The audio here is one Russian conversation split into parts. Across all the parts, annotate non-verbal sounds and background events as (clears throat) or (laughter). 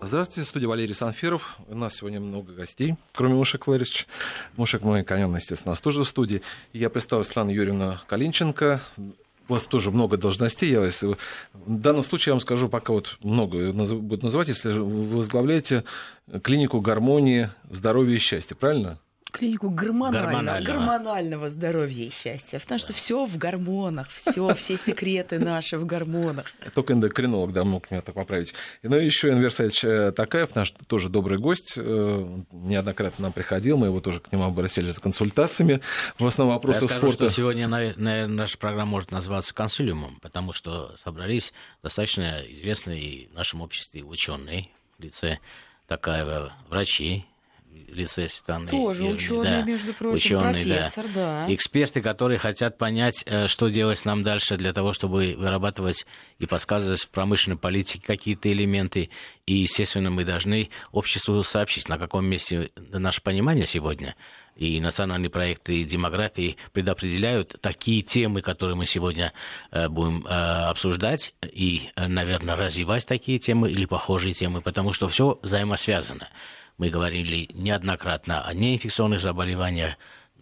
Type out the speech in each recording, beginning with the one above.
Здравствуйте, студия Валерий Санфиров. У нас сегодня много гостей, кроме Мушек Ларисович. Мушек конечно, естественно, у нас тоже в студии. Я представил Светлану Юрьевну Калинченко. У вас тоже много должностей. Я вас... В данном случае я вам скажу, пока вот много будет называть, если вы возглавляете клинику гармонии, здоровья и счастья, правильно? Клинику гормонального, гормонального. гормонального здоровья и счастья. Потому что все в гормонах, все, все секреты наши в гормонах. (laughs) Только эндокринолог, да, мог меня так поправить. Ну и еще Энвер Саевич Такаев, наш тоже добрый гость, э, неоднократно нам приходил, мы его тоже к нему обратились за консультациями. В основном вопросы Я скажу, спорта. что сегодня, наверное, наша программа может называться консилиумом, потому что собрались достаточно известные в нашем обществе ученые, в лице Такаева, врачи, лице Светланы. Тоже ученый, да, между прочим, ученый, профессор, да. да. Эксперты, которые хотят понять, э, что делать нам дальше для того, чтобы вырабатывать и подсказывать в промышленной политике какие-то элементы. И, естественно, мы должны обществу сообщить, на каком месте наше понимание сегодня и национальные проекты демографии предопределяют такие темы, которые мы сегодня э, будем э, обсуждать и, наверное, развивать такие темы или похожие темы, потому что все взаимосвязано. Мы говорили неоднократно о неинфекционных заболеваниях,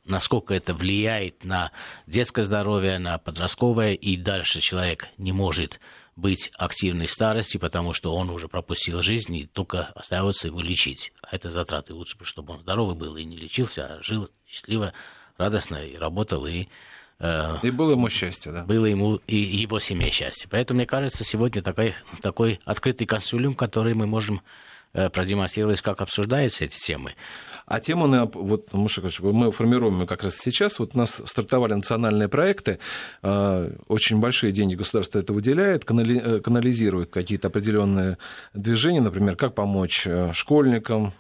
насколько это влияет на детское здоровье, на подростковое, и дальше человек не может быть активной в старости, потому что он уже пропустил жизнь, и только остается его лечить. А это затраты. Лучше бы, чтобы он здоровый был и не лечился, а жил счастливо, радостно и работал, и э, и было ему счастье, да? Было ему и его семье счастье. Поэтому, мне кажется, сегодня такой, такой открытый консулиум, который мы можем Э, продемонстрировать, как обсуждаются эти темы. А тему, вот, мы формируем как раз сейчас. Вот у нас стартовали национальные проекты, э, очень большие деньги государство это выделяет, э, канализирует какие-то определенные движения, например, как помочь школьникам,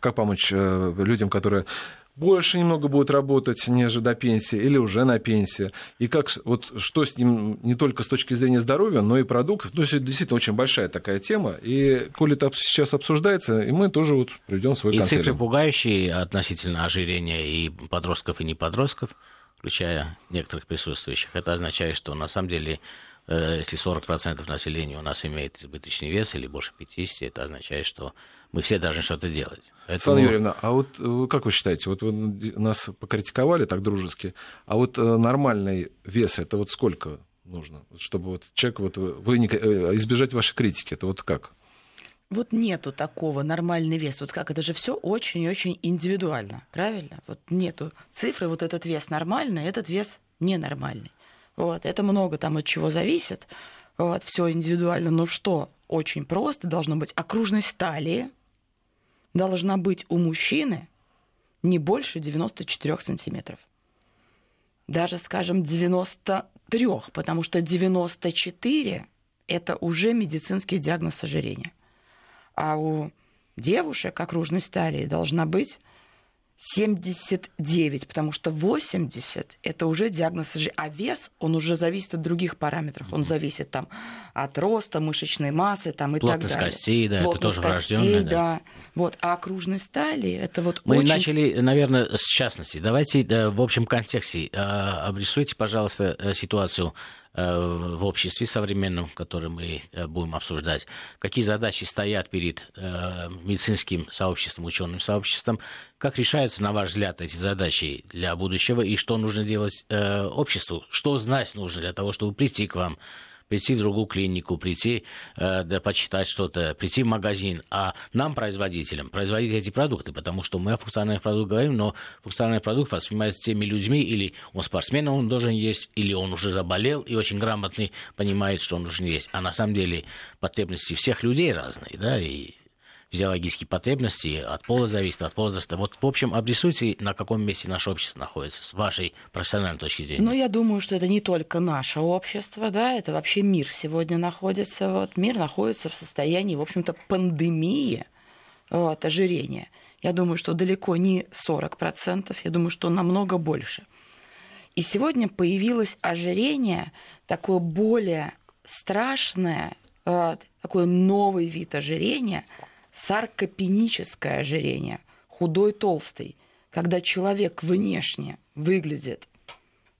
как помочь людям, которые больше немного будет работать, нежели до пенсии, или уже на пенсии, и как, вот, что с ним не только с точки зрения здоровья, но и продуктов. Ну, это действительно очень большая такая тема, и коли это сейчас обсуждается, и мы тоже вот приведем свой и концерт. цифры пугающие относительно ожирения и подростков, и не подростков, включая некоторых присутствующих. Это означает, что на самом деле если 40% населения у нас имеет избыточный вес или больше 50%, это означает, что мы все должны что-то делать. Поэтому... Светлана Юрьевна, а вот э, как вы считаете, вот вы нас покритиковали так дружески, а вот э, нормальный вес, это вот сколько нужно, чтобы вот человек, вот вы не, избежать вашей критики, это вот как? Вот нету такого нормальный вес. Вот как это же все очень-очень индивидуально, правильно? Вот нету цифры, вот этот вес нормальный, этот вес ненормальный. Вот, это много там от чего зависит. Вот, все индивидуально. Но что? Очень просто. Должна быть окружность талии. Должна быть у мужчины не больше 94 сантиметров. Даже, скажем, 93, потому что 94 – это уже медицинский диагноз ожирения. А у девушек окружность талии должна быть 79, потому что 80 это уже диагноз а вес, он уже зависит от других параметров. Он зависит там от роста, мышечной массы там, и Плотность так далее. костей, да, Плотность это тоже костей, да. да. Вот, а окружность талии это вот Мы очень... начали, наверное, с частности. Давайте да, в общем контексте а, обрисуйте, пожалуйста, э, ситуацию Э, в обществе современном, который мы э, будем обсуждать, какие задачи стоят перед э, медицинским сообществом, ученым сообществом, как решаются, на ваш взгляд, эти задачи для будущего? И что нужно делать обществу, что знать нужно для того, чтобы прийти к вам прийти в другую клинику, прийти, э, да, почитать что-то, прийти в магазин, а нам, производителям, производить эти продукты, потому что мы о функциональных продуктах говорим, но функциональный продукт воспринимается теми людьми, или он спортсмен, он должен есть, или он уже заболел и очень грамотный понимает, что он должен есть. А на самом деле потребности всех людей разные, да, и физиологические потребности, от пола зависит, от возраста. Вот, в общем, обрисуйте, на каком месте наше общество находится, с вашей профессиональной точки зрения. Ну, я думаю, что это не только наше общество, да, это вообще мир сегодня находится. Вот, мир находится в состоянии, в общем-то, пандемии вот, ожирения. Я думаю, что далеко не 40%, я думаю, что намного больше. И сегодня появилось ожирение, такое более страшное, такой новый вид ожирения – саркопеническое ожирение, худой, толстый, когда человек внешне выглядит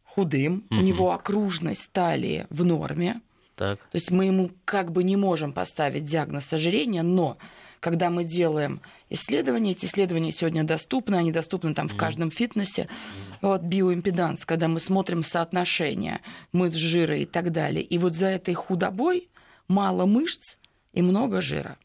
худым, угу. у него окружность талии в норме, так. то есть мы ему как бы не можем поставить диагноз ожирения, но когда мы делаем исследования, эти исследования сегодня доступны, они доступны там в каждом фитнесе. Вот биоимпеданс, когда мы смотрим соотношение мышц, жира и так далее. И вот за этой худобой мало мышц и много жира.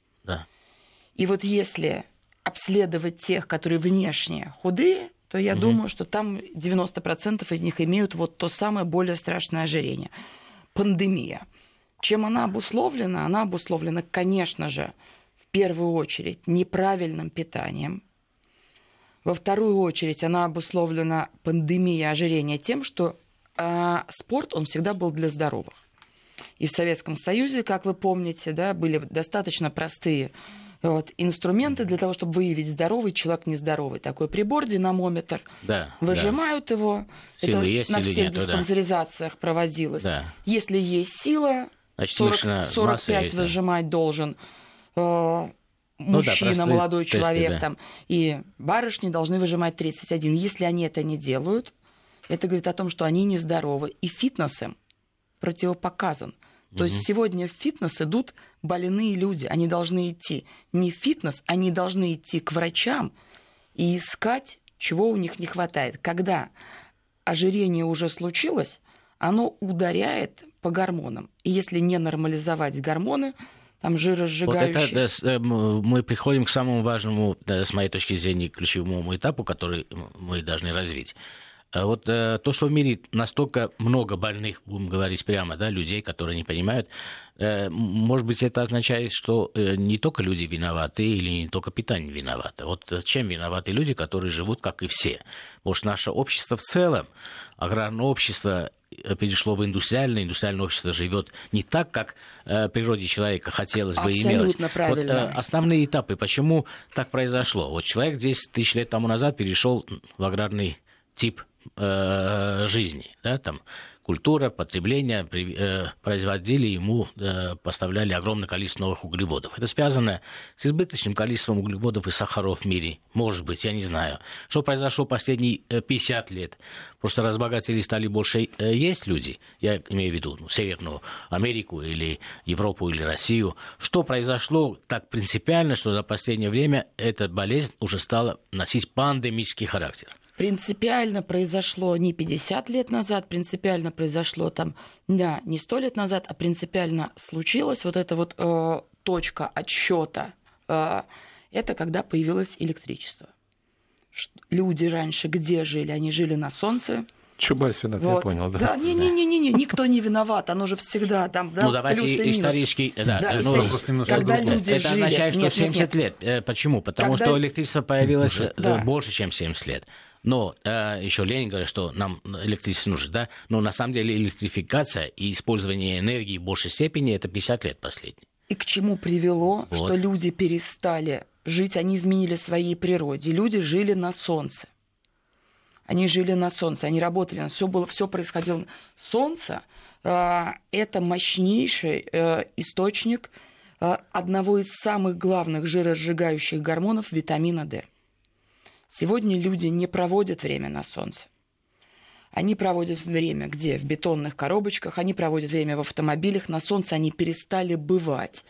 И вот если обследовать тех, которые внешне худые, то я угу. думаю, что там 90% из них имеют вот то самое более страшное ожирение. Пандемия. Чем она обусловлена? Она обусловлена, конечно же, в первую очередь неправильным питанием. Во вторую очередь она обусловлена пандемией ожирения тем, что э, спорт, он всегда был для здоровых. И в Советском Союзе, как вы помните, да, были достаточно простые вот, инструменты для того, чтобы выявить здоровый человек нездоровый. Такой прибор, динамометр. Да, Выжимают да. его. Силы Это есть на всех диспансеризациях да. проводилось. Да. Если есть сила, Значит, 40, 45 выжимать должен э, Ну да, мужчина, простые молодой тесты, человек, да. там, и барышни должны выжимать 31. Если они это не делают, это говорит о том, что они нездоровы. И фитнес им противопоказан. То есть сегодня в фитнес идут больные люди. Они должны идти не в фитнес, они должны идти к врачам и искать, чего у них не хватает. Когда ожирение уже случилось, оно ударяет по гормонам. И если не нормализовать гормоны, там жиросжигающие... Вот это, да, мы приходим к самому важному, с моей точки зрения, ключевому этапу, который мы должны развить. А вот э, то, что в мире настолько много больных, будем говорить прямо, да, людей, которые не понимают, э, может быть, это означает, что э, не только люди виноваты или не только питание виновато. Вот э, чем виноваты люди, которые живут, как и все? Может, наше общество в целом, аграрное общество э, перешло в индустриальное, индустриальное общество живет не так, как э, природе человека хотелось бы Абсолютно имелось. правильно. Вот, э, основные этапы, почему так произошло? Вот человек 10 тысяч лет тому назад перешел в аграрный тип э, жизни, да, там культура, потребление при, э, производили ему, э, поставляли огромное количество новых углеводов. Это связано с избыточным количеством углеводов и сахаров в мире. Может быть, я не знаю. Что произошло последние э, 50 лет? Просто разбогатели стали больше э, есть люди. Я имею в виду ну, Северную Америку или Европу или Россию. Что произошло так принципиально, что за последнее время эта болезнь уже стала носить пандемический характер? Принципиально произошло не 50 лет назад, принципиально произошло там, да, не 100 лет назад, а принципиально случилось вот эта вот э, точка отсчета. Э, это когда появилось электричество. Люди раньше где жили? Они жили на солнце, Чубайс виноват, вот. я понял, да. Да, не-не-не, никто не виноват, оно же всегда там, да, Ну, давайте исторически, да, да ну, когда люди это жили... означает, что нет, 70 нет, нет. лет. Почему? Потому когда... что электричество появилось да. больше, чем 70 лет. Но э, еще Ленин говорит, что нам электричество нужно, да? Но на самом деле электрификация и использование энергии в большей степени это 50 лет последний. И к чему привело, Вот. что люди перестали жить, они изменили своей природе. Люди жили на солнце. Они жили на солнце, они работали, все было, все происходило. Солнце э, это мощнейший э, источник э, одного из самых главных жиросжигающих гормонов витамина D. Сегодня люди не проводят время на солнце. Они проводят время где? В бетонных коробочках, они проводят время в автомобилях, на солнце они перестали бывать.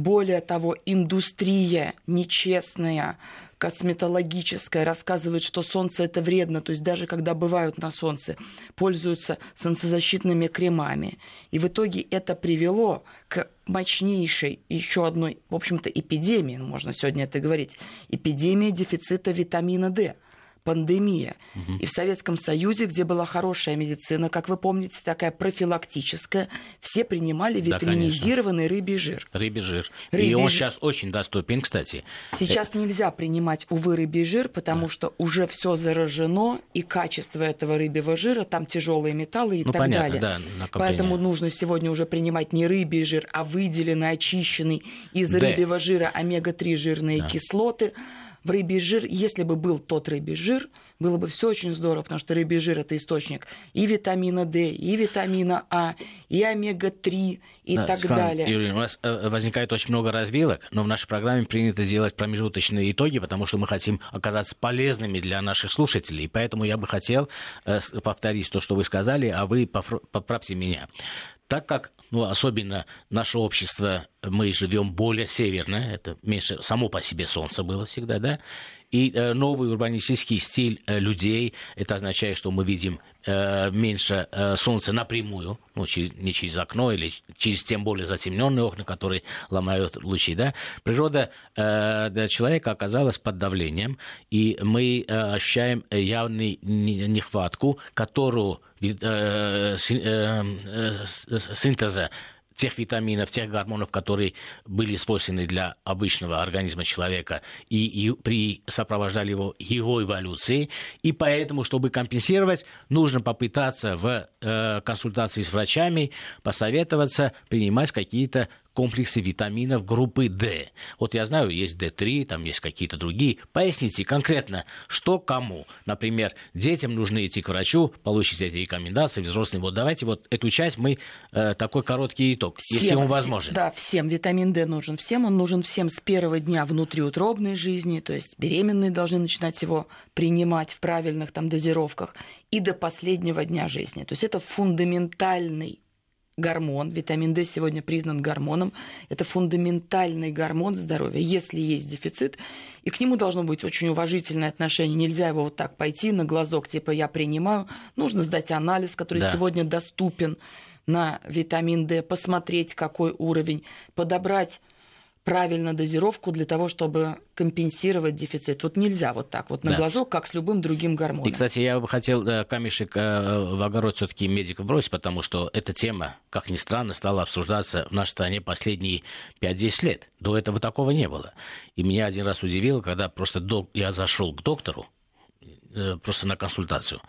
Более того, индустрия нечестная, косметологическая рассказывает, что солнце это вредно. То есть даже когда бывают на солнце, пользуются солнцезащитными кремами. И в итоге это привело к мощнейшей еще одной, в общем-то, эпидемии, можно сегодня это говорить, эпидемия дефицита витамина D пандемия. Угу. И в Советском Союзе, где была хорошая медицина, как вы помните, такая профилактическая, все принимали Да, витаминизированный рыбий жир. Рыбий жир. Рыбий И он сейчас очень доступен, кстати. Сейчас нельзя принимать, увы, рыбий жир, потому что уже все заражено, и качество этого рыбьего жира, там тяжелые металлы и Ну, так понятно, далее. да, накопление. Поэтому нужно сегодня уже принимать не рыбий жир, а выделенный, очищенный из Д. рыбьего жира омега-3 жирные Да. кислоты. В рыбий жир, если бы был тот рыбий жир, было бы все очень здорово, потому что рыбий жир это источник и витамина D, и витамина А, и омега-3 и Да, так Светлана далее. Юрьевна, у нас э, возникает очень много развилок, но в нашей программе принято делать промежуточные итоги, потому что мы хотим оказаться полезными для наших слушателей. Поэтому я бы хотел э, повторить то, что вы сказали, а вы поправьте меня. Так как ну, особенно наше общество, мы живем более северно, это меньше само по себе солнце было всегда, да, и э, новый урбанистический стиль э, людей, это означает, что мы видим меньше э, солнца напрямую, ну, через, не через окно или через тем более затемненные окна, которые ломают лучи, да. Природа э, человека оказалась под давлением, и мы э, ощущаем явную нехватку, которую э, э, э, синтеза тех витаминов, тех гормонов, которые были свойственны для обычного организма человека и, и при, сопровождали его, его эволюцией. И поэтому, чтобы компенсировать, нужно попытаться в э, консультации с врачами посоветоваться, принимать какие-то комплексы витаминов группы D. Вот я знаю, есть D3, там есть какие-то другие. Поясните конкретно, что кому. Например, детям нужно идти к врачу, получить эти рекомендации, взрослым. Вот давайте вот эту часть мы, э, такой короткий итог, всем, если он возможен. Да, всем. Витамин D нужен всем. Он нужен всем с первого дня внутриутробной жизни, то есть беременные должны начинать его принимать в правильных там дозировках и до последнего дня жизни. То есть это фундаментальный гормон. Витамин D сегодня признан гормоном. Это фундаментальный гормон здоровья, если есть дефицит. И к нему должно быть очень уважительное отношение. Нельзя его вот так пойти на глазок, типа я принимаю. Нужно сдать анализ, который да. сегодня доступен на витамин D, посмотреть, какой уровень, подобрать правильно дозировку для того, чтобы компенсировать дефицит. Вот нельзя вот так вот на да. глазок, как с любым другим гормоном. И, кстати, я бы хотел камешек э, в огород все таки медиков бросить, потому что эта тема, как ни странно, стала обсуждаться в нашей стране последние 5-10 лет. До этого такого не было. И меня один раз удивило, когда просто док... я зашел к доктору, э, просто на консультацию.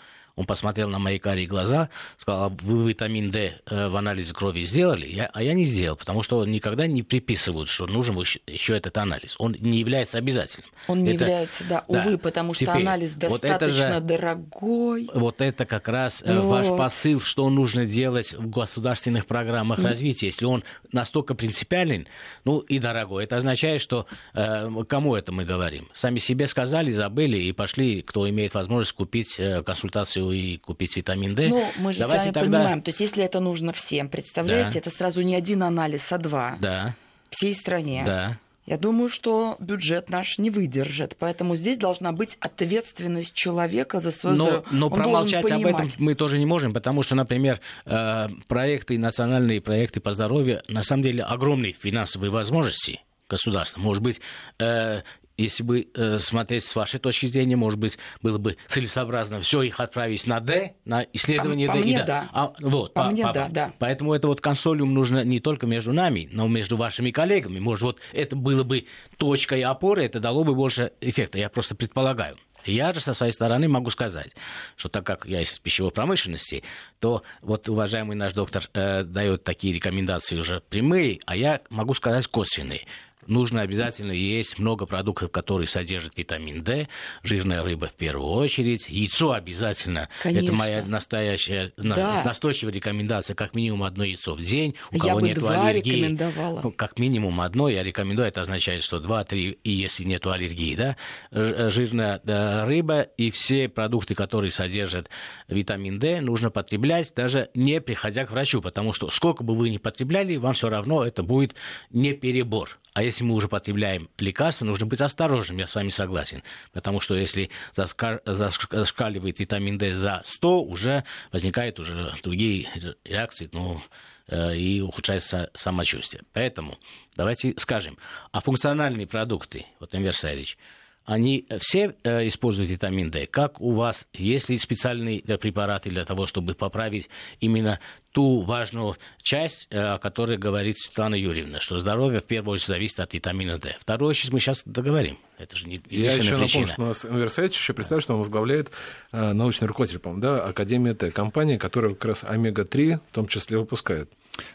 Он посмотрел на мои карие глаза, сказал, а вы витамин D э, в анализе крови сделали? Я, а я не сделал, потому что никогда не приписывают, что нужен еще этот анализ. Он не является обязательным. Он не это, является, да, увы, да. потому что Теперь, анализ достаточно вот же, дорогой. Вот это как раз вот. ваш посыл, что нужно делать в государственных программах mm. развития. Если он настолько принципиален, ну и дорогой, это означает, что э, кому это мы говорим? Сами себе сказали, забыли и пошли, кто имеет возможность купить э, консультацию и купить витамин D. Ну, мы же Давайте с вами тогда... понимаем, то есть если это нужно всем, представляете, да. это сразу не один анализ, а два. Да. Всей стране. Да. Я думаю, что бюджет наш не выдержит, поэтому здесь должна быть ответственность человека за свое но, здоровье. Но Он промолчать об этом мы тоже не можем, потому что, например, э, проекты, национальные проекты по здоровью, на самом деле огромные финансовые возможности государства. Может быть, э, если бы э, смотреть с вашей точки зрения, может быть, было бы целесообразно все их отправить на Д, на исследование по, Д. По мне, да. А, вот, по, по мне, по, да, да. Поэтому это вот консолиум нужно не только между нами, но между вашими коллегами. Может, вот это было бы точкой опоры, это дало бы больше эффекта. Я просто предполагаю. Я же со своей стороны могу сказать, что так как я из пищевой промышленности, то вот уважаемый наш доктор э, дает такие рекомендации уже прямые, а я могу сказать косвенные нужно обязательно есть много продуктов, которые содержат витамин D, жирная рыба в первую очередь, яйцо обязательно. Конечно. Это моя настоящая, да. настойчивая рекомендация, как минимум одно яйцо в день. У кого я нет аллергии, ну, как минимум одно, я рекомендую, это означает, что два-три, и если нет аллергии, да, жирная да, рыба и все продукты, которые содержат витамин D, нужно потреблять, даже не приходя к врачу, потому что сколько бы вы ни потребляли, вам все равно это будет не перебор. А если мы уже потребляем лекарства, нужно быть осторожным, я с вами согласен. Потому что если зашкаливает витамин D за 100, уже возникают уже другие реакции, ну, э, и ухудшается самочувствие. Поэтому давайте скажем, а функциональные продукты, вот Энвер Сарич, они все э, используют витамин D. Как у вас, есть ли специальные препараты для того, чтобы поправить именно ту важную часть, э, о которой говорит Светлана Юрьевна, что здоровье в первую очередь зависит от витамина D. Вторую очередь мы сейчас договорим. Это же не Я еще причина. напомню, что у нас университет еще представляю, что он возглавляет э, научный руководитель, по-моему, да, Академия Т, компания, которая как раз омега-3 в том числе выпускает.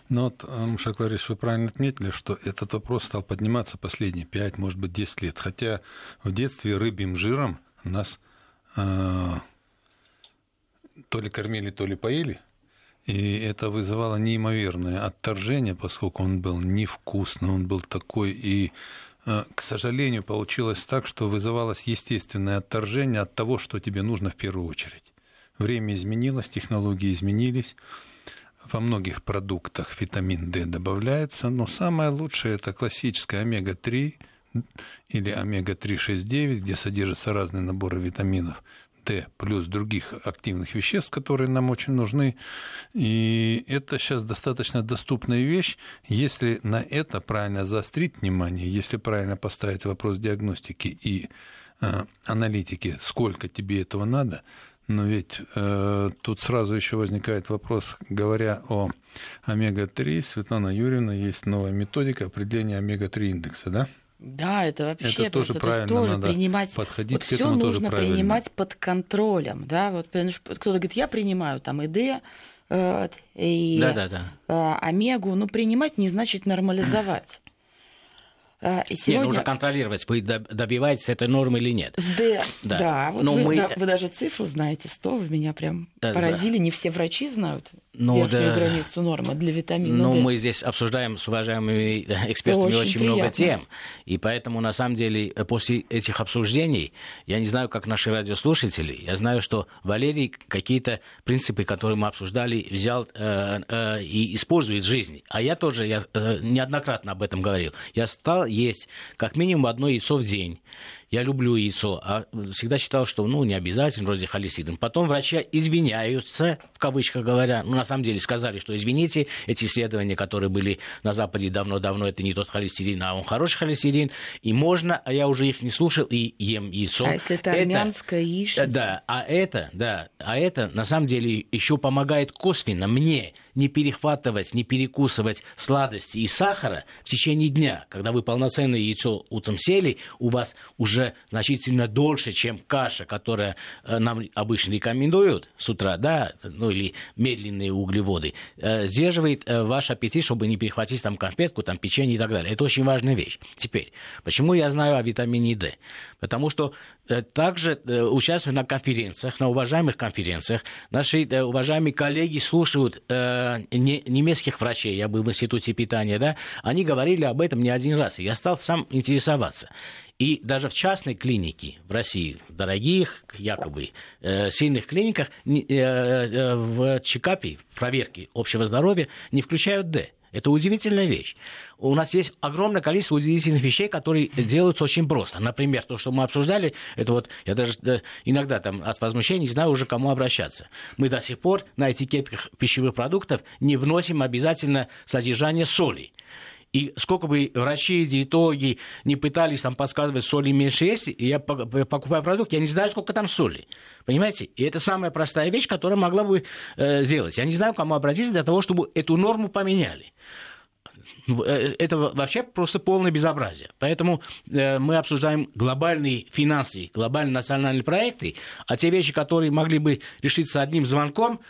Ну вот, э, Мушак Ларисович, вы правильно отметили, что этот вопрос стал подниматься последние 5, может быть, 10 лет. Хотя в детстве рыбьим жиром нас э, то ли кормили, то ли поили. И это вызывало неимоверное отторжение, поскольку он был невкусный, он был такой. И, э, к сожалению, получилось так, что вызывалось естественное отторжение от того, что тебе нужно в первую очередь. Время изменилось, технологии изменились во многих продуктах витамин D добавляется, но самое лучшее это классическая омега-3 или омега-3,6,9, где содержатся разные наборы витаминов Д плюс других активных веществ, которые нам очень нужны. И это сейчас достаточно доступная вещь. Если на это правильно заострить внимание, если правильно поставить вопрос диагностики и э, аналитики, сколько тебе этого надо, но ведь э, тут сразу еще возникает вопрос, говоря о омега-3, Светлана Юрьевна, есть новая методика определения омега-3 индекса, да? Да, это вообще это тоже просто, правильно тоже надо принимать. подходить вот к этому все тоже нужно правильно. принимать под контролем, да. Вот кто-то говорит, я принимаю там ИД, э, и Да, да, да. э, омегу, но принимать не значит нормализовать. И Нет, сегодня нужно контролировать, вы доб- добиваетесь этой нормы или нет. с Д, Да. да, вот Но вы, мы- да, вы даже цифру знаете, 100, вы меня прям Да, поразили, не все врачи знают Ну, верхнюю да. границу нормы для витамина Но D. мы здесь обсуждаем с уважаемыми э, экспертами Это очень, очень много тем. И поэтому, на самом деле, э, после этих обсуждений, я не знаю, как наши радиослушатели, я знаю, что Валерий какие-то принципы, которые мы обсуждали, взял э, э, и использует в жизни. А я тоже я, э, неоднократно об этом говорил. Я стал есть как минимум одно яйцо в день. Я люблю яйцо, а всегда считал, что ну, не обязательно, вроде холестерин. Потом врачи извиняются, в кавычках говоря, ну, на самом деле сказали, что извините, эти исследования, которые были на Западе давно-давно, это не тот холестерин, а он хороший холестерин, и можно, а я уже их не слушал, и ем яйцо. А если это армянская яичница? Да, а это, да, а это на самом деле еще помогает косвенно мне не перехватывать, не перекусывать сладости и сахара в течение дня. Когда вы полноценное яйцо утром сели, у вас уже значительно дольше, чем каша, которая э, нам обычно рекомендуют с утра, да, ну или медленные углеводы, э, сдерживает э, ваш аппетит, чтобы не перехватить там конфетку, там печенье и так далее. Это очень важная вещь. Теперь, почему я знаю о витамине D? Потому что также участвуя на конференциях, на уважаемых конференциях, наши уважаемые коллеги слушают э, не- немецких врачей, я был в институте питания, да, они говорили об этом не один раз, и я стал сам интересоваться. И даже в частной клинике в России, в дорогих, якобы, э, сильных клиниках, э, э, в чекапе, в проверке общего здоровья не включают D. Это удивительная вещь. У нас есть огромное количество удивительных вещей, которые делаются очень просто. Например, то, что мы обсуждали, это вот, я даже иногда там от возмущения не знаю уже, кому обращаться. Мы до сих пор на этикетках пищевых продуктов не вносим обязательно содержание соли. И сколько бы врачи, диетологи не пытались там подсказывать, соли меньше есть, и я пок- покупаю продукт, я не знаю, сколько там соли. Понимаете? И это самая простая вещь, которая могла бы э, сделать. Я не знаю, к кому обратиться для того, чтобы эту норму поменяли. Э, Это вообще просто полное безобразие. Поэтому э, мы обсуждаем глобальные финансы, глобальные национальные проекты, а те вещи, которые могли бы решиться одним звонком,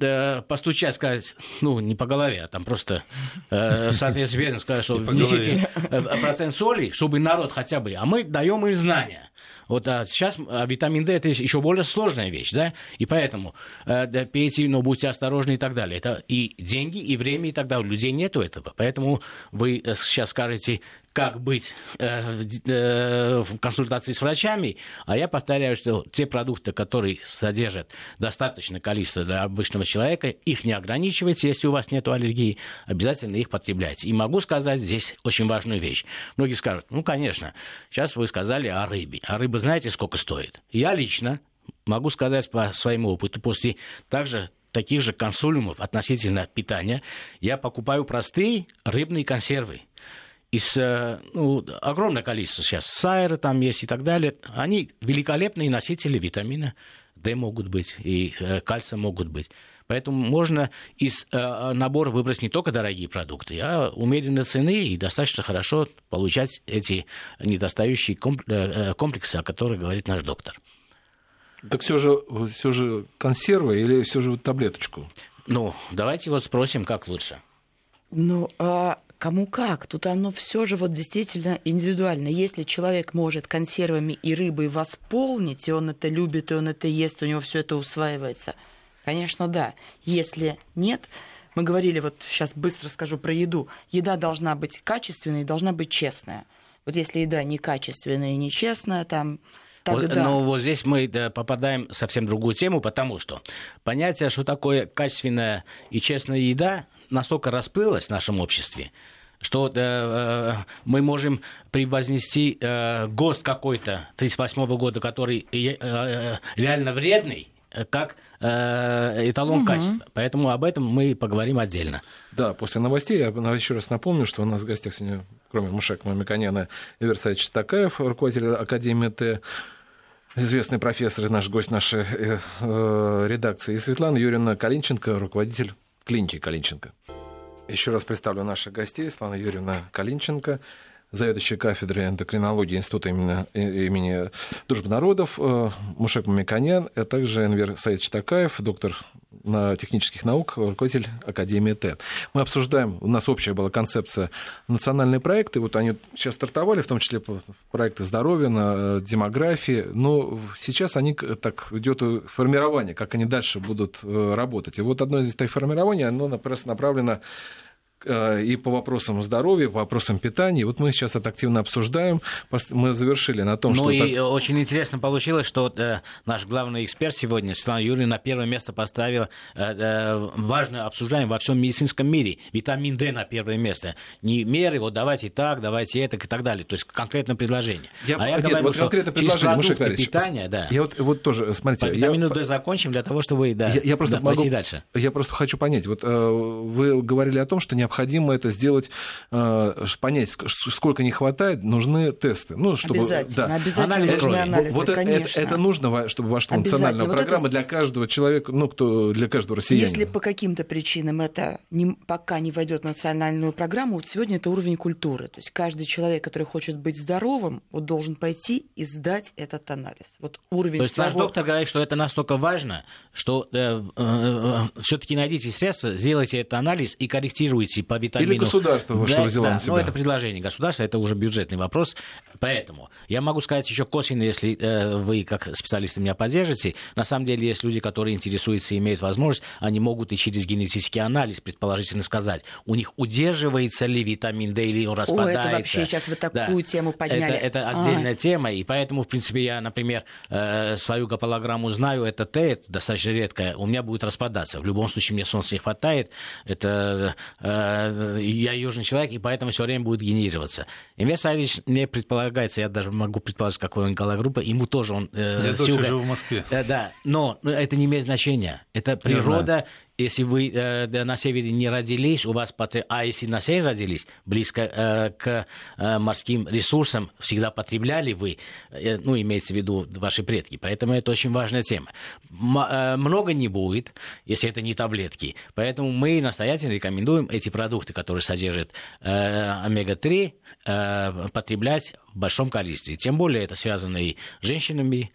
э, постучать, сказать, ну, не по голове, а там просто, э, соответственно, верно сказать, что внесите э, процент соли, чтобы народ хотя бы, а мы даем им знания. Вот а сейчас а, витамин D это еще более сложная вещь, да, и поэтому э, да, пейте, но будьте осторожны и так далее. Это и деньги, и время, и так далее. У людей нету этого. Поэтому вы э, сейчас скажете, как быть э, э, в консультации с врачами, а я повторяю, что те продукты, которые содержат достаточное количество для обычного человека, их не ограничивайте, если у вас нет аллергии, обязательно их потребляйте. И могу сказать здесь очень важную вещь. Многие скажут, ну, конечно, сейчас вы сказали о рыбе. А рыба знаете, сколько стоит? Я лично могу сказать по своему опыту, после также таких же консулиумов относительно питания, я покупаю простые рыбные консервы из э, ну, огромное количество сейчас сайры там есть и так далее. Они великолепные носители витамина D могут быть и э, кальция могут быть. Поэтому можно из э, набора выбрать не только дорогие продукты, а умеренной цены и достаточно хорошо получать эти недостающие комп- комплексы, о которых говорит наш доктор. Так все же, все же консервы или все же вот таблеточку? Ну, давайте вот спросим, как лучше. Ну, а кому как? Тут оно все же вот действительно индивидуально. Если человек может консервами и рыбой восполнить, и он это любит, и он это ест, у него все это усваивается, конечно, да. Если нет, мы говорили, вот сейчас быстро скажу про еду. Еда должна быть качественной, должна быть честная. Вот если еда некачественная и нечестная, там Тогда. Вот, но вот здесь мы да, попадаем в совсем другую тему, потому что понятие, что такое качественная и честная еда, настолько расплылось в нашем обществе, что э, э, мы можем превознести э, ГОСТ какой-то 1938 года, который э, э, реально вредный, э, как э, эталон Мгм. качества. Поэтому об этом мы поговорим отдельно. Да, после новостей я еще раз напомню, что у нас в гостях сегодня, кроме Мушека Мамиканяна, Игорь Саевич Такаев, руководитель Академии Т, известный профессор и наш гость нашей э, э, редакции, и Светлана Юрьевна Калинченко, руководитель клиники Калинченко. Еще раз представлю наших гостей. Светлана Юрьевна Калинченко, заведующая кафедрой эндокринологии Института имени, имени Дружбы народов, э, Мушек Мамиканян, а также Энвер Саид Читакаев, доктор на технических наук, руководитель Академии Т. Мы обсуждаем, у нас общая была концепция национальные проекты, вот они сейчас стартовали, в том числе проекты здоровья, на демографии, но сейчас они так идет формирование, как они дальше будут э, работать. И вот одно из этих формирований, оно направлено и по вопросам здоровья, по вопросам питания. Вот мы сейчас это активно обсуждаем. Мы завершили на том, ну что... и так- очень интересно получилось, что э, наш главный эксперт сегодня, Светлана Юрьевна, на первое место поставила э, э, важно обсуждаем во всем медицинском мире. Витамин D на первое место. Не меры, вот давайте так, давайте это и так далее. То есть конкретно предложение. Я- а я нет, говорю, вот что конкретно через предложение, Мушек питания, да. Я вот, вот тоже, смотрите, По я- витамину D закончим для того, чтобы да, Я, я просто да, могу, дальше. я просто хочу понять. Вот э, вы говорили о том, что необходимо это сделать, э, понять, сколько не хватает, нужны тесты. Ну, чтобы, обязательно, да. обязательно Анализ нужны крови. анализы, Вот это, это, конечно. это нужно, во- чтобы вошла Обязательно. национальная Вот это- программа для каждого человека, ну, кто, для каждого россиянина. Если по каким-то причинам это не- пока не войдет в национальную программу, вот сегодня это уровень культуры. То есть каждый человек, который хочет быть здоровым, вот должен пойти и сдать этот анализ. Вот уровень То есть ваш своего... доктор говорит, что это настолько важно, что все-таки найдите средства, сделайте этот анализ и корректируйте по витамину. Или государство, да, что взяло да, на себя. Ну, это предложение государства, это уже бюджетный вопрос. Поэтому я могу сказать еще косвенно, если э, вы, как специалисты, меня поддержите. На самом деле есть люди, которые интересуются и имеют возможность, они могут и через генетический анализ предположительно сказать, у них удерживается ли витамин D или он О, распадается. это вообще сейчас вы такую Да. тему подняли. Это, это А. отдельная тема, и поэтому, в принципе, я, например, э, свою гаполограмму знаю, это Т, это достаточно редкое, у меня будет распадаться. В любом случае, мне солнца не хватает, это э, я южный человек, и поэтому все время будет генерироваться. Инвест Савич, мне предполагается, я даже могу предположить, какой он галогруппа, ему тоже он... э, Я тоже живу в Москве. Э, Да, но ну, это не имеет значения. Это природа. Если вы э, на севере не родились, у вас потр- а если на севере родились, близко э, к э, морским ресурсам, всегда потребляли вы, э, ну, имеется в виду ваши предки. Поэтому это очень важная тема. М- э, много не будет, если это не таблетки. Поэтому мы настоятельно рекомендуем эти продукты, которые содержат э, омега-3, э, потреблять в большом количестве. Тем более это связано и с женщинами,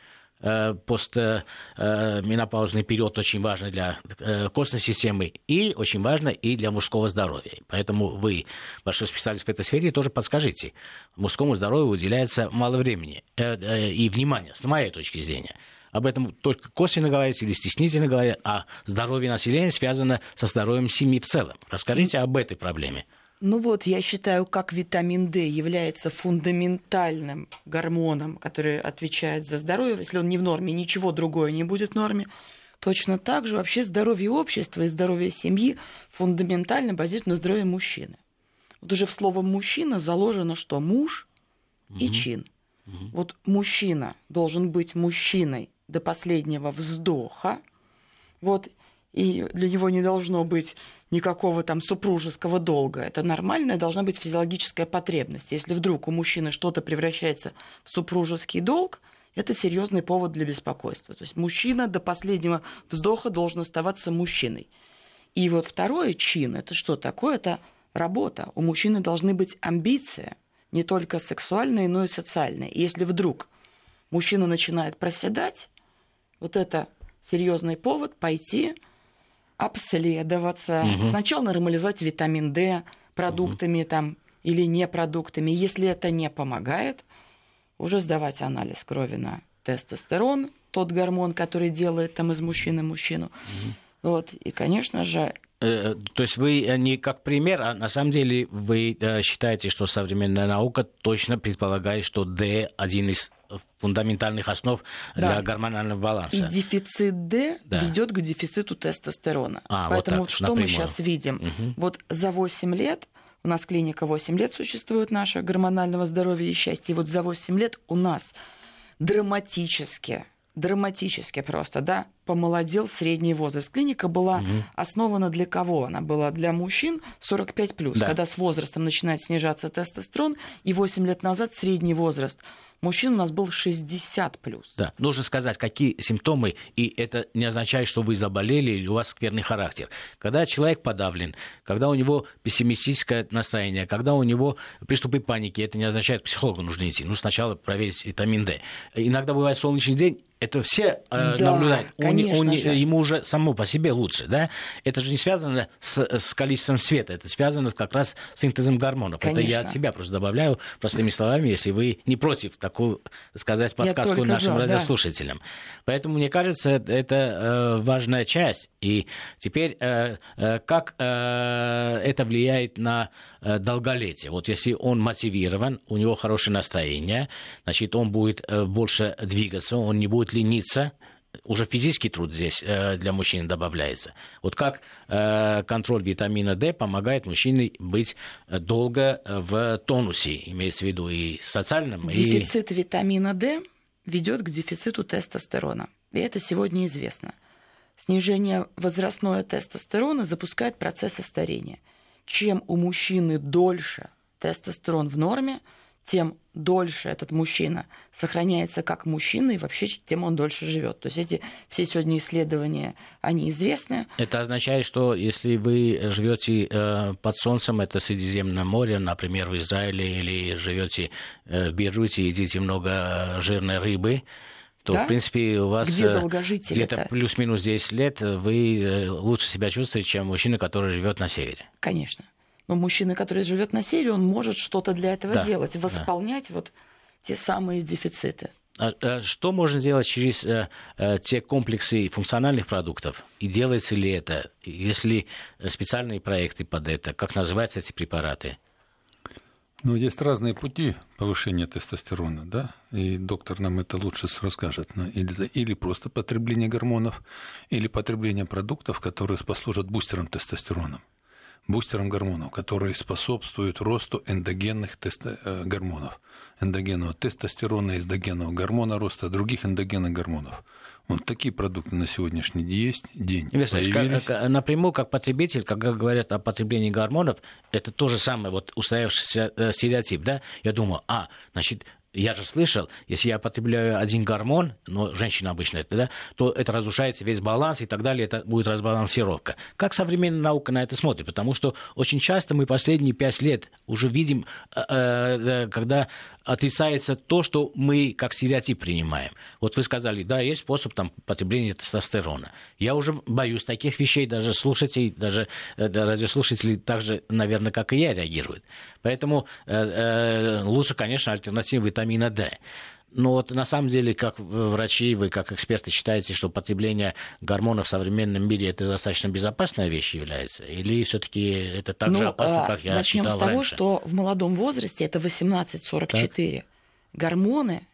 постменопаузный период очень важно для э, костной системы и очень важно и для мужского здоровья. Поэтому вы, большой специалист в этой сфере, тоже подскажите. Мужскому здоровью уделяется мало времени э, э, и внимания, с моей точки зрения. Об этом только косвенно говорится или стеснительно говорят, а здоровье населения связано со здоровьем семьи в целом. Расскажите об этой проблеме. Ну вот, я считаю, как витамин D является фундаментальным гормоном, который отвечает за здоровье, если он не в норме, ничего другое не будет в норме, точно так же вообще здоровье общества и здоровье семьи фундаментально базируется на здоровье мужчины. Вот уже в слово «мужчина» заложено, что муж и чин. Вот мужчина должен быть мужчиной до последнего вздоха, вот, и для него не должно быть никакого там супружеского долга. Это нормальная должна быть физиологическая потребность. Если вдруг у мужчины что-то превращается в супружеский долг, это серьезный повод для беспокойства. То есть мужчина до последнего вздоха должен оставаться мужчиной. И вот второе чин, это что такое? Это работа. У мужчины должны быть амбиции, не только сексуальные, но и социальные. И если вдруг мужчина начинает проседать, вот это серьезный повод пойти обследоваться. Мгм. Сначала нормализовать витамин D продуктами там или не продуктами. Если это не помогает, уже сдавать анализ крови на тестостерон, тот гормон, который делает там из мужчины мужчину. Вот. И, конечно же, то есть вы не как пример, а на самом деле вы считаете, что современная наука точно предполагает, что D один из фундаментальных основ да. для гормонального баланса. И дефицит D да. ведет к дефициту тестостерона. А, Поэтому вот так, что напрямую. мы сейчас видим? Угу. Вот за 8 лет у нас клиника 8 лет существует наша гормонального здоровья и счастья. И вот за 8 лет у нас драматически драматически просто, да, помолодел средний возраст. Клиника была угу. основана для кого? Она была для мужчин 45+, да. когда с возрастом начинает снижаться тестостерон, и 8 лет назад средний возраст мужчин у нас был 60 плюс. Да, нужно сказать, какие симптомы, и это не означает, что вы заболели или у вас скверный характер. Когда человек подавлен, когда у него пессимистическое настроение, когда у него приступы паники, это не означает, к психологу нужно идти. Нужно сначала проверить витамин D. Иногда бывает солнечный день, это все э, да, наблюдают. Он, он, ему уже само по себе лучше, да? Это же не связано с, с количеством света, это связано как раз с синтезом гормонов. Конечно. Это я от себя просто добавляю простыми словами, если вы не против такую, сказать, подсказку нашим за, радиослушателям. Да. Поэтому, мне кажется, это э, важная часть. И теперь, э, э, как э, это влияет на э, долголетие? Вот если он мотивирован, у него хорошее настроение, значит, он будет э, больше двигаться, он не будет лениться, уже физический труд здесь э, для мужчин добавляется. Вот как э, контроль витамина D помогает мужчине быть долго в тонусе, имеется в виду и социальном, Дефицит и... витамина D ведет к дефициту тестостерона. И это сегодня известно. Снижение возрастного тестостерона запускает процессы старения. Чем у мужчины дольше тестостерон в норме, тем дольше этот мужчина сохраняется как мужчина, и вообще тем он дольше живет. То есть эти все сегодня исследования, они известны. Это означает, что если вы живете э, под солнцем, это Средиземное море, например, в Израиле, или живете э, в Бейруте, едите много жирной рыбы, то, да? в принципе, у вас Где э, где-то плюс-минус 10 лет вы лучше себя чувствуете, чем мужчина, который живет на севере. Конечно. Но мужчина, который живет на севере, он может что-то для этого да, делать, восполнять да. вот те самые дефициты. А, а что можно сделать через э, э, те комплексы функциональных продуктов? И делается ли это? Если специальные проекты под это, как называются эти препараты? Ну, есть разные пути повышения тестостерона, да, и доктор нам это лучше расскажет. Или, или просто потребление гормонов, или потребление продуктов, которые послужат бустером тестостерона бустером гормонов, которые способствуют росту эндогенных э, гормонов, эндогенного тестостерона, эндогенного гормона роста, других эндогенных гормонов. Вот такие продукты на сегодняшний день появились. Как, напрямую, как потребитель, когда говорят о потреблении гормонов, это то же самое вот устоявшийся э, стереотип, да? Я думаю, а, значит, я же слышал, если я потребляю один гормон, но женщина обычно это, да, то это разрушается весь баланс и так далее, это будет разбалансировка. Как современная наука на это смотрит? Потому что очень часто мы последние пять лет уже видим, э, э, когда отрицается то, что мы как стереотип принимаем. Вот вы сказали, да, есть способ там, потребления тестостерона. Я уже боюсь таких вещей, даже слушателей, даже э, радиослушатели так же, наверное, как и я, реагируют. Поэтому э, э, лучше, конечно, альтернатива витамина D. Но вот на самом деле, как врачи, вы как эксперты считаете, что потребление гормонов в современном мире это достаточно безопасная вещь является? Или все-таки это так ну, же опасно, как я начнем считал с того, раньше? что в молодом возрасте это 18-44. Гормоны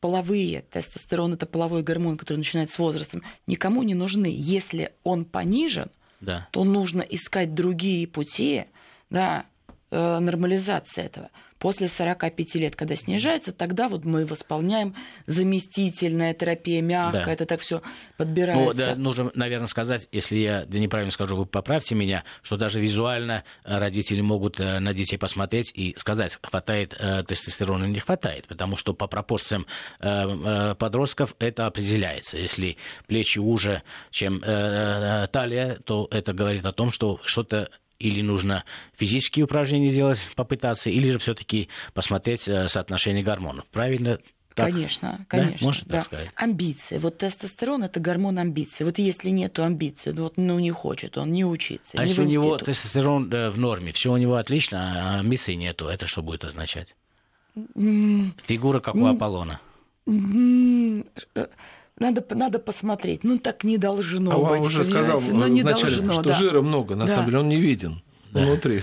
половые, тестостерон это половой гормон, который начинает с возрастом, никому не нужны. Если он понижен, да. то нужно искать другие пути, да, э, нормализации этого после 45 лет, когда снижается, тогда вот мы восполняем заместительная терапия, мягкая, да. это так все подбирается. Ну, да, нужно, наверное, сказать, если я неправильно скажу, вы поправьте меня, что даже визуально э, родители могут э, на детей посмотреть и сказать, хватает э, тестостерона или не хватает, потому что по пропорциям подростков это определяется. Если плечи уже, чем талия, то это говорит о том, что что-то или нужно физические упражнения делать, попытаться, или же все-таки посмотреть э, соотношение гормонов. Правильно? Так? Конечно, конечно. Да? Можно да. так сказать? Амбиции. Вот тестостерон это гормон амбиции. Вот если нет амбиций, вот ну не хочет он не учиться. А если у него тестостерон в норме, все у него отлично, а амбиций нету, это что будет означать? Фигура как у Аполлона. Э, надо, надо посмотреть. Ну, так не должно а быть. вам уже сказал ну, не вначале, должно, что да. жира много, на Да. самом деле он не виден Да. внутри.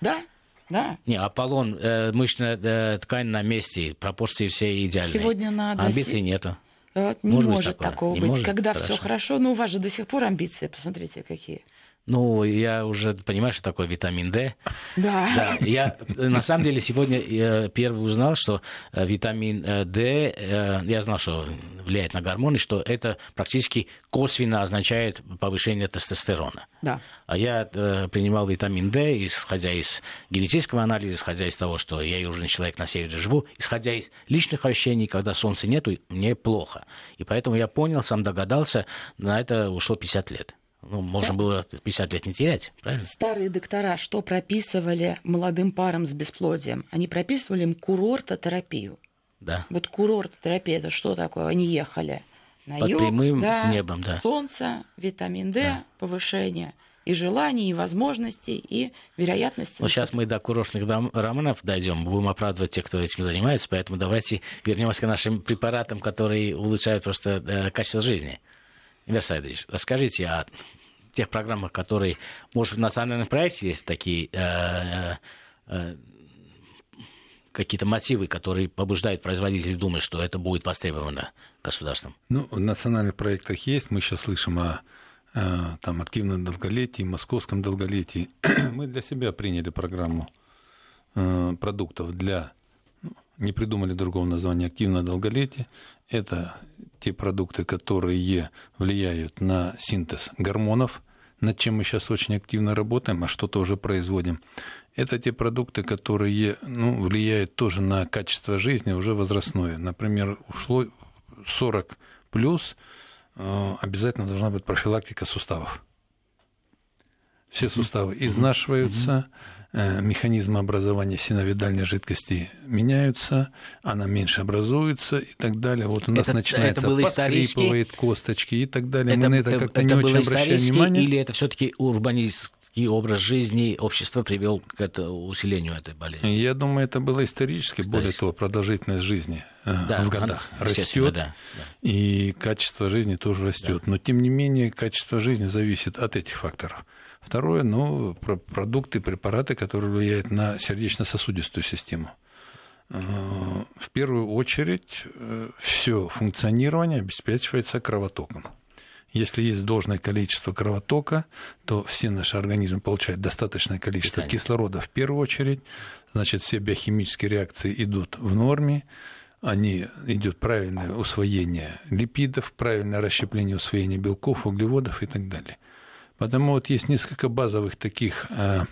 Да, да. Не, Аполлон, э, мышечная э, ткань на месте, пропорции все идеальные. Сегодня надо... Амбиций нету. Вот не Может может такого Не быть. может? Когда Хорошо. все хорошо, ну у вас же до сих пор амбиции, посмотрите, какие. Ну, я уже понимаю, что такое витамин D. Да. Да, я на самом деле сегодня первый узнал, что э, витамин э, D, э, я знал, что влияет на гормоны, что это практически косвенно означает повышение тестостерона. Да. А я принимал витамин D, исходя из генетического анализа, исходя из того, что я южный человек на севере живу, исходя из личных ощущений, когда солнца нету, мне плохо. И поэтому я понял, сам догадался, на это ушло 50 лет. Ну, можно было 50 лет не терять, правильно? Старые доктора что прописывали молодым парам с бесплодием? Они прописывали им курортотерапию. Да. Вот курортотерапия это что такое? Они ехали на Под юг, прямым да, небом, да. солнце, витамин D, Да. повышение и желаний, и возможностей, и вероятности. Вот сейчас мы до курортных дом- романов дойдем, будем оправдывать тех, кто этим занимается, поэтому давайте вернемся к нашим препаратам, которые улучшают просто э, качество жизни. Игорь Саидович, расскажите о тех программах, которые, может, в национальном проекте есть такие э, э, какие-то мотивы, которые побуждают производителей думать, что это будет востребовано государством. Ну, в национальных проектах есть. Мы сейчас слышим о э, там, активном долголетии, московском долголетии. (clears throat) Мы для себя приняли программу э, продуктов для... ну, Не придумали другого названия активное долголетие. Это те продукты, которые влияют на синтез гормонов, над чем мы сейчас очень активно работаем, а что-то уже производим. Это те продукты, которые ну, влияют тоже на качество жизни уже возрастное. Например, ушло 40 плюс, э, обязательно должна быть профилактика суставов. Все суставы изнашиваются, э, механизмы образования синовидальной жидкости меняются, она меньше образуется и так далее. Вот у нас Это- начинается это поскрипывает косточки и так далее. Мы на это э, как-то не было очень обращаем внимание. Или это все-таки урбанистский образ жизни общества привел к это, усилению этой болезни? Я думаю, это было исторически. Более Исторически. того, продолжительность жизни э, Да, в годах она- естественно, растет, да, да. и качество жизни тоже растет. Но тем не менее, качество жизни зависит от этих факторов. Второе, ну, про- продукты, препараты, которые влияют на сердечно-сосудистую систему. Э, В первую очередь, все функционирование обеспечивается кровотоком. Если есть должное количество кровотока, то все наши организмы получают достаточное количество Питание. кислорода в первую очередь, значит, все биохимические реакции идут в норме, они идет правильное усвоение липидов, правильное расщепление усвоения белков, углеводов и так далее. Потому вот есть несколько базовых таких э,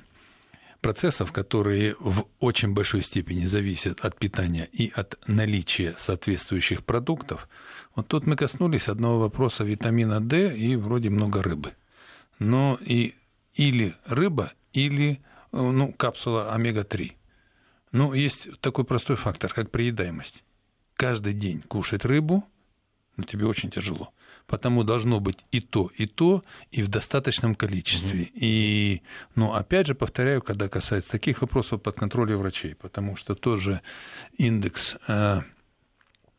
процессов, которые в очень большой степени зависят от питания и от наличия соответствующих продуктов. Вот тут мы коснулись одного вопроса витамина D и вроде много рыбы. Но и или рыба, или э, ну, капсула омега-3. Ну, есть такой простой фактор, как приедаемость. Каждый день кушать рыбу, ну, тебе очень тяжело. Потому должно быть и то, и то, и в достаточном количестве. И, ну, опять же, повторяю, когда касается таких вопросов под контролем врачей, потому что тоже индекс э,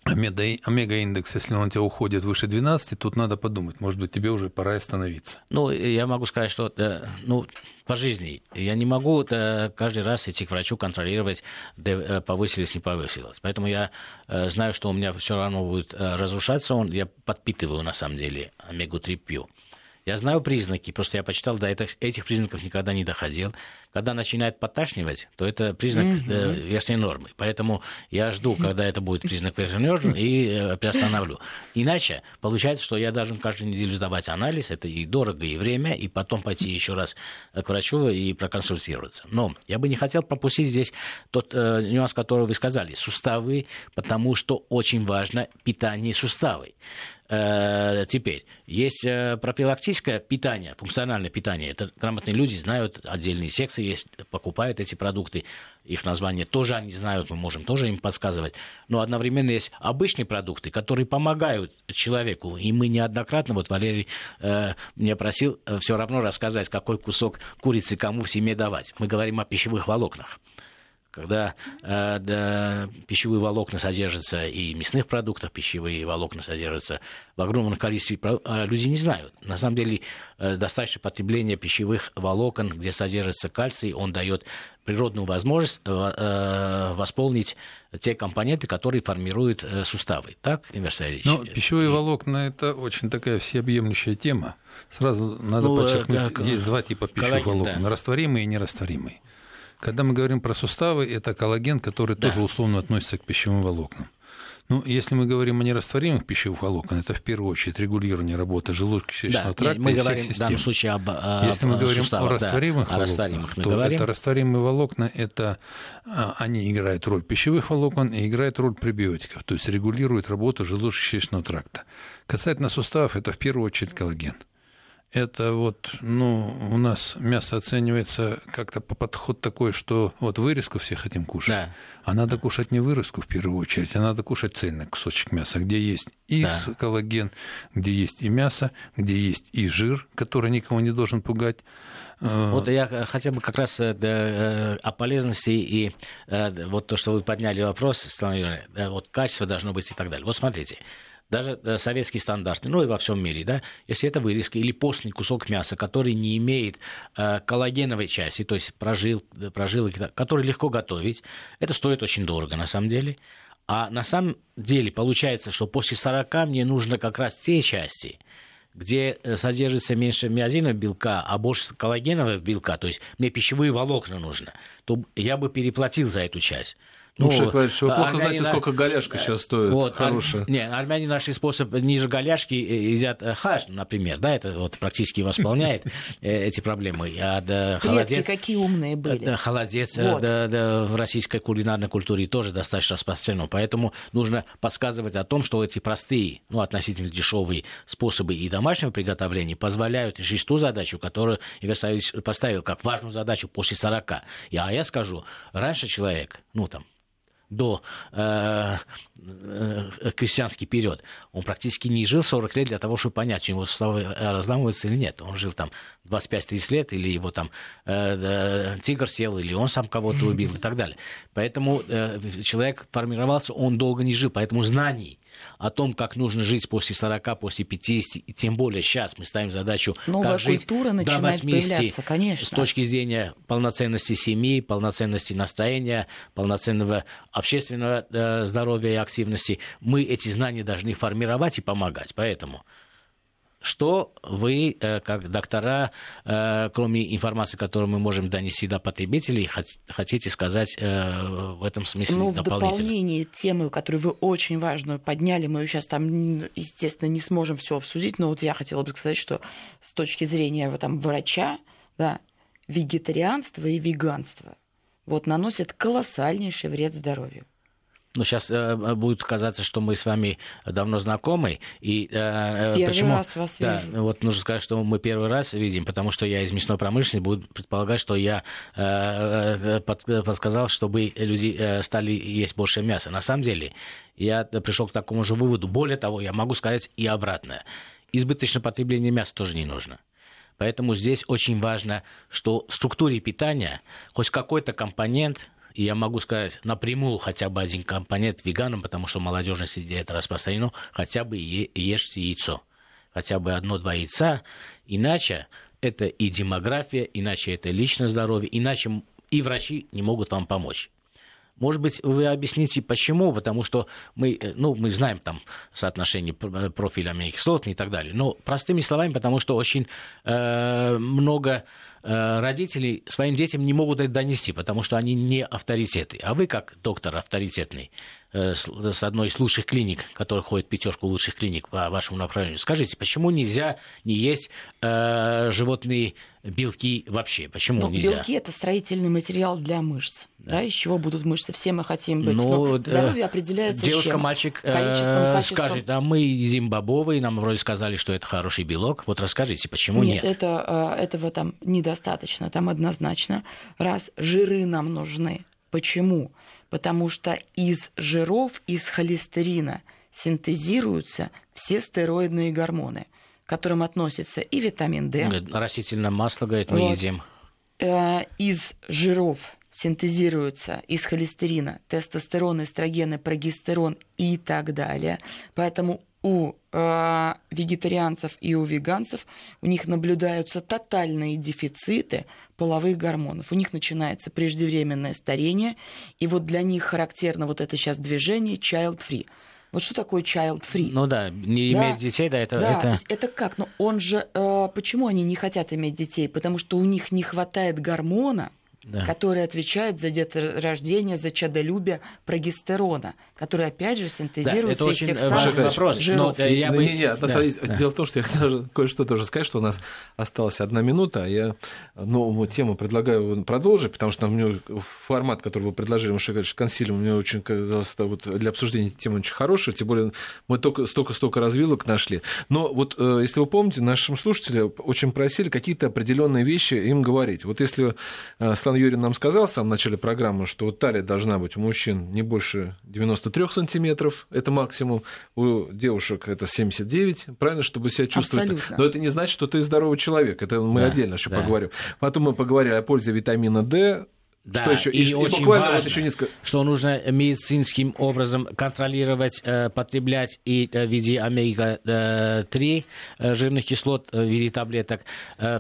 омега-индекс, если он у тебя уходит выше 12, тут надо подумать, может быть, тебе уже пора остановиться. Ну, я могу сказать, что э, ну, по жизни я не могу э, каждый раз идти к врачу контролировать, э, повысилось, не повысилось. Поэтому я знаю, что у меня все равно будет разрушаться он. Я подпитываю, на самом деле, омегу-3 пью. Я знаю признаки, просто я почитал, до этих, этих признаков никогда не доходил. Когда начинает подташнивать, то это признак э, верхней нормы. Поэтому я жду, когда это будет признак верхней нормы, и э, приостановлю. Иначе получается, что я должен каждую неделю сдавать анализ, это и дорого, и время, и потом пойти еще раз к врачу и проконсультироваться. Но я бы не хотел пропустить здесь тот э, нюанс, который вы сказали. Суставы, потому что очень важно питание суставов. Э, теперь, есть э, профилактическое питание, функциональное питание. Это грамотные люди знают, отдельные секции есть, покупают эти продукты. Их название тоже они знают, мы можем тоже им подсказывать. Но одновременно есть обычные продукты, которые помогают человеку. И мы неоднократно, вот Валерий э, меня просил э, все равно рассказать, какой кусок курицы кому в семье давать. Мы говорим о пищевых волокнах когда э, да, пищевые волокна содержатся и в мясных продуктах, пищевые волокна содержатся в огромном количестве, а люди не знают. На самом деле, э, достаточно потребления пищевых волокон, где содержится кальций, он дает природную возможность э, э восполнить те компоненты, которые формируют э, суставы. Так, Инвер Ну, пищевые волокна – это очень такая всеобъемлющая тема. Сразу надо ну, подчеркнуть, э, есть два типа пищевых коллаген, волокон да. – растворимые и нерастворимые. Когда мы говорим про суставы, это коллаген, который да. тоже условно относится к пищевым волокнам. Ну, если мы говорим о нерастворимых пищевых волокон, это в первую очередь регулирование работы желудочно-кишечного да, тракта мы и говорим всех систем. в данном случае об, об Если мы говорим суставах, о растворимых да, волокнах, о растворимых то говорим. это растворимые волокна, это, а, они играют роль пищевых волокон и играют роль пребиотиков, то есть регулируют работу желудочно-кишечного тракта. Касательно суставов, это в первую очередь коллаген это вот, ну, у нас мясо оценивается как-то по подход такой, что вот вырезку все хотим кушать, да. а надо кушать не вырезку в первую очередь, а надо кушать цельный кусочек мяса, где есть и да. коллаген, где есть и мясо, где есть и жир, который никого не должен пугать. А, вот я хотел бы как раз э, э, о полезности и э, вот то, что вы подняли вопрос, вот качество должно быть и так далее. Вот смотрите, даже э, советский стандарт, ну и во всем мире, да, если это вырезка или постный кусок мяса, который не имеет э, коллагеновой части, то есть прожил, прожилок, который легко готовить, это стоит очень дорого на самом деле. А на самом деле получается, что после 40 мне нужно как раз те части, где э, содержится меньше миозинового белка, а больше коллагенового белка, то есть мне пищевые волокна нужно, то я бы переплатил за эту часть. Ну, Муша Клавич, вы плохо знаете, на... сколько голяшка сейчас стоит. Вот, хорошая. Ар... Не, армяне наши способ ниже голяшки э, едят э, хаш, например, да, это вот практически восполняет (laughs) э, эти проблемы. А да, холодец, какие умные были. Холодец вот. да, да, в российской кулинарной культуре тоже достаточно распространен, поэтому нужно подсказывать о том, что эти простые, ну, относительно дешевые способы и домашнего приготовления позволяют решить ту задачу, которую Игорь Савельевич поставил как важную задачу после 40. А я скажу, раньше человек, ну, там, до э, э, крестьянский период, он практически не жил 40 лет для того, чтобы понять, у него суставы разламываются или нет. Он жил там 25-30 лет, или его там э, э, тигр съел, или он сам кого-то убил и так далее. Поэтому э, человек формировался, он долго не жил, поэтому знаний о том, как нужно жить после 40, после 50, и тем более сейчас мы ставим задачу, Новая как жить культура до 80 конечно. с точки зрения полноценности семьи, полноценности настроения, полноценного общественного э, здоровья и активности. Мы эти знания должны формировать и помогать. Поэтому что вы, э, как доктора, э, кроме информации, которую мы можем донести до потребителей, хотите сказать э, в этом смысле ну, в дополнение темы, которую вы очень важную подняли, мы сейчас там, естественно, не сможем все обсудить, но вот я хотела бы сказать, что с точки зрения там, врача, да, вегетарианство и веганство вот, наносят колоссальнейший вред здоровью ну, сейчас э, будет казаться, что мы с вами давно знакомы. И, э, первый почему? раз вас да, вижу. Вот нужно сказать, что мы первый раз видим, потому что я из мясной промышленности, буду предполагать, что я э, э под, подсказал, чтобы люди э, стали есть больше мяса. На самом деле, я пришел к такому же выводу. Более того, я могу сказать и обратное. Избыточное потребление мяса тоже не нужно. Поэтому здесь очень важно, что в структуре питания хоть какой-то компонент и я могу сказать напрямую хотя бы один компонент веганам, потому что в молодежной среде это распространено, хотя бы е- ешьте яйцо. Хотя бы одно-два яйца. Иначе это и демография, иначе это личное здоровье, иначе и врачи не могут вам помочь. Может быть, вы объясните, почему, потому что мы, э, ну, мы знаем там соотношение э, профиля аминокислот и так далее. Но простыми словами, потому что очень э, много родители своим детям не могут это донести, потому что они не авторитеты. А вы, как доктор авторитетный, э, с одной из лучших клиник, который ходит в пятерку лучших клиник по вашему направлению, скажите, почему нельзя не есть э, животные белки вообще? Почему ну, нельзя? Белки это строительный материал для мышц. Да. да, из чего будут мышцы? Все мы хотим быть. Ну, Но здоровье определяется Девушка, чем? мальчик количеством, качеством. скажет, а мы едим бобовые, нам вроде сказали, что это хороший белок. Вот расскажите, почему нет? Нет, это, этого там недостаточно достаточно, там однозначно, раз жиры нам нужны. Почему? Потому что из жиров, из холестерина синтезируются все стероидные гормоны, к которым относятся и витамин D. Растительное масло, говорит, мы вот. едим. Э, из жиров синтезируются из холестерина тестостерон, эстрогены, прогестерон и так далее. Поэтому у э, вегетарианцев и у веганцев у них наблюдаются тотальные дефициты половых гормонов. У них начинается преждевременное старение, и вот для них характерно вот это сейчас движение child-free. Вот что такое child-free? Ну да, не да. иметь детей, да, это... Да, это... то есть это как? Но он же... Э, почему они не хотят иметь детей? Потому что у них не хватает гормона, да. который отвечает за деторождение, за чадолюбие прогестерона, который, опять же, синтезируется да, из тех самых вопрос. жиров. Но, я бы... не, не, да, да. Дело в том, что я должен кое-что тоже сказать, что у нас осталась одна минута, а я новую тему предлагаю продолжить, потому что мне формат, который вы предложили, Маша Ильич, консилиум, мне очень казалось, вот для обсуждения темы очень хорошая, тем более мы только столько-столько развилок нашли. Но вот, э, если вы помните, нашим слушателям очень просили какие-то определенные вещи им говорить. Вот если э, Юрий нам сказал в самом начале программы, что талия должна быть у мужчин не больше 93 сантиметров, это максимум, у девушек это 79, правильно, чтобы себя чувствовать. Абсолютно. Но это не значит, что ты здоровый человек, это мы да, отдельно еще да. поговорим. Потом мы поговорили о пользе витамина D, да, что еще? И, и очень буквально важно, вот еще несколько... что нужно медицинским образом контролировать, э, потреблять и э, в виде омега-3 э, жирных кислот в виде таблеток,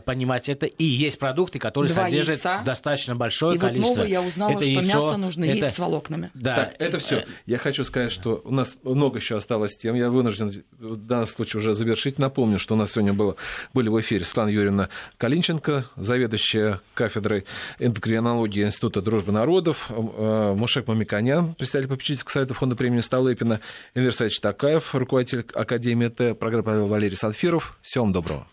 понимать это. И есть продукты, которые Два содержат яйца. достаточно большое и количество. вот новое я узнала, это что яйцо, мясо нужно это... есть с волокнами. Да. Так, это все. Я хочу сказать, что у нас много еще осталось тем. Я вынужден в данном случае уже завершить. Напомню, что у нас сегодня было, были в эфире Светлана Юрьевна Калинченко, заведующая кафедрой эндокринологии Института дружбы народов, э, Мушек Мамиканян, председатель попечительского совета фонда премии Столыпина, Энвер Такаев, руководитель Академии Т, программа Валерий Санфиров. Всего вам доброго.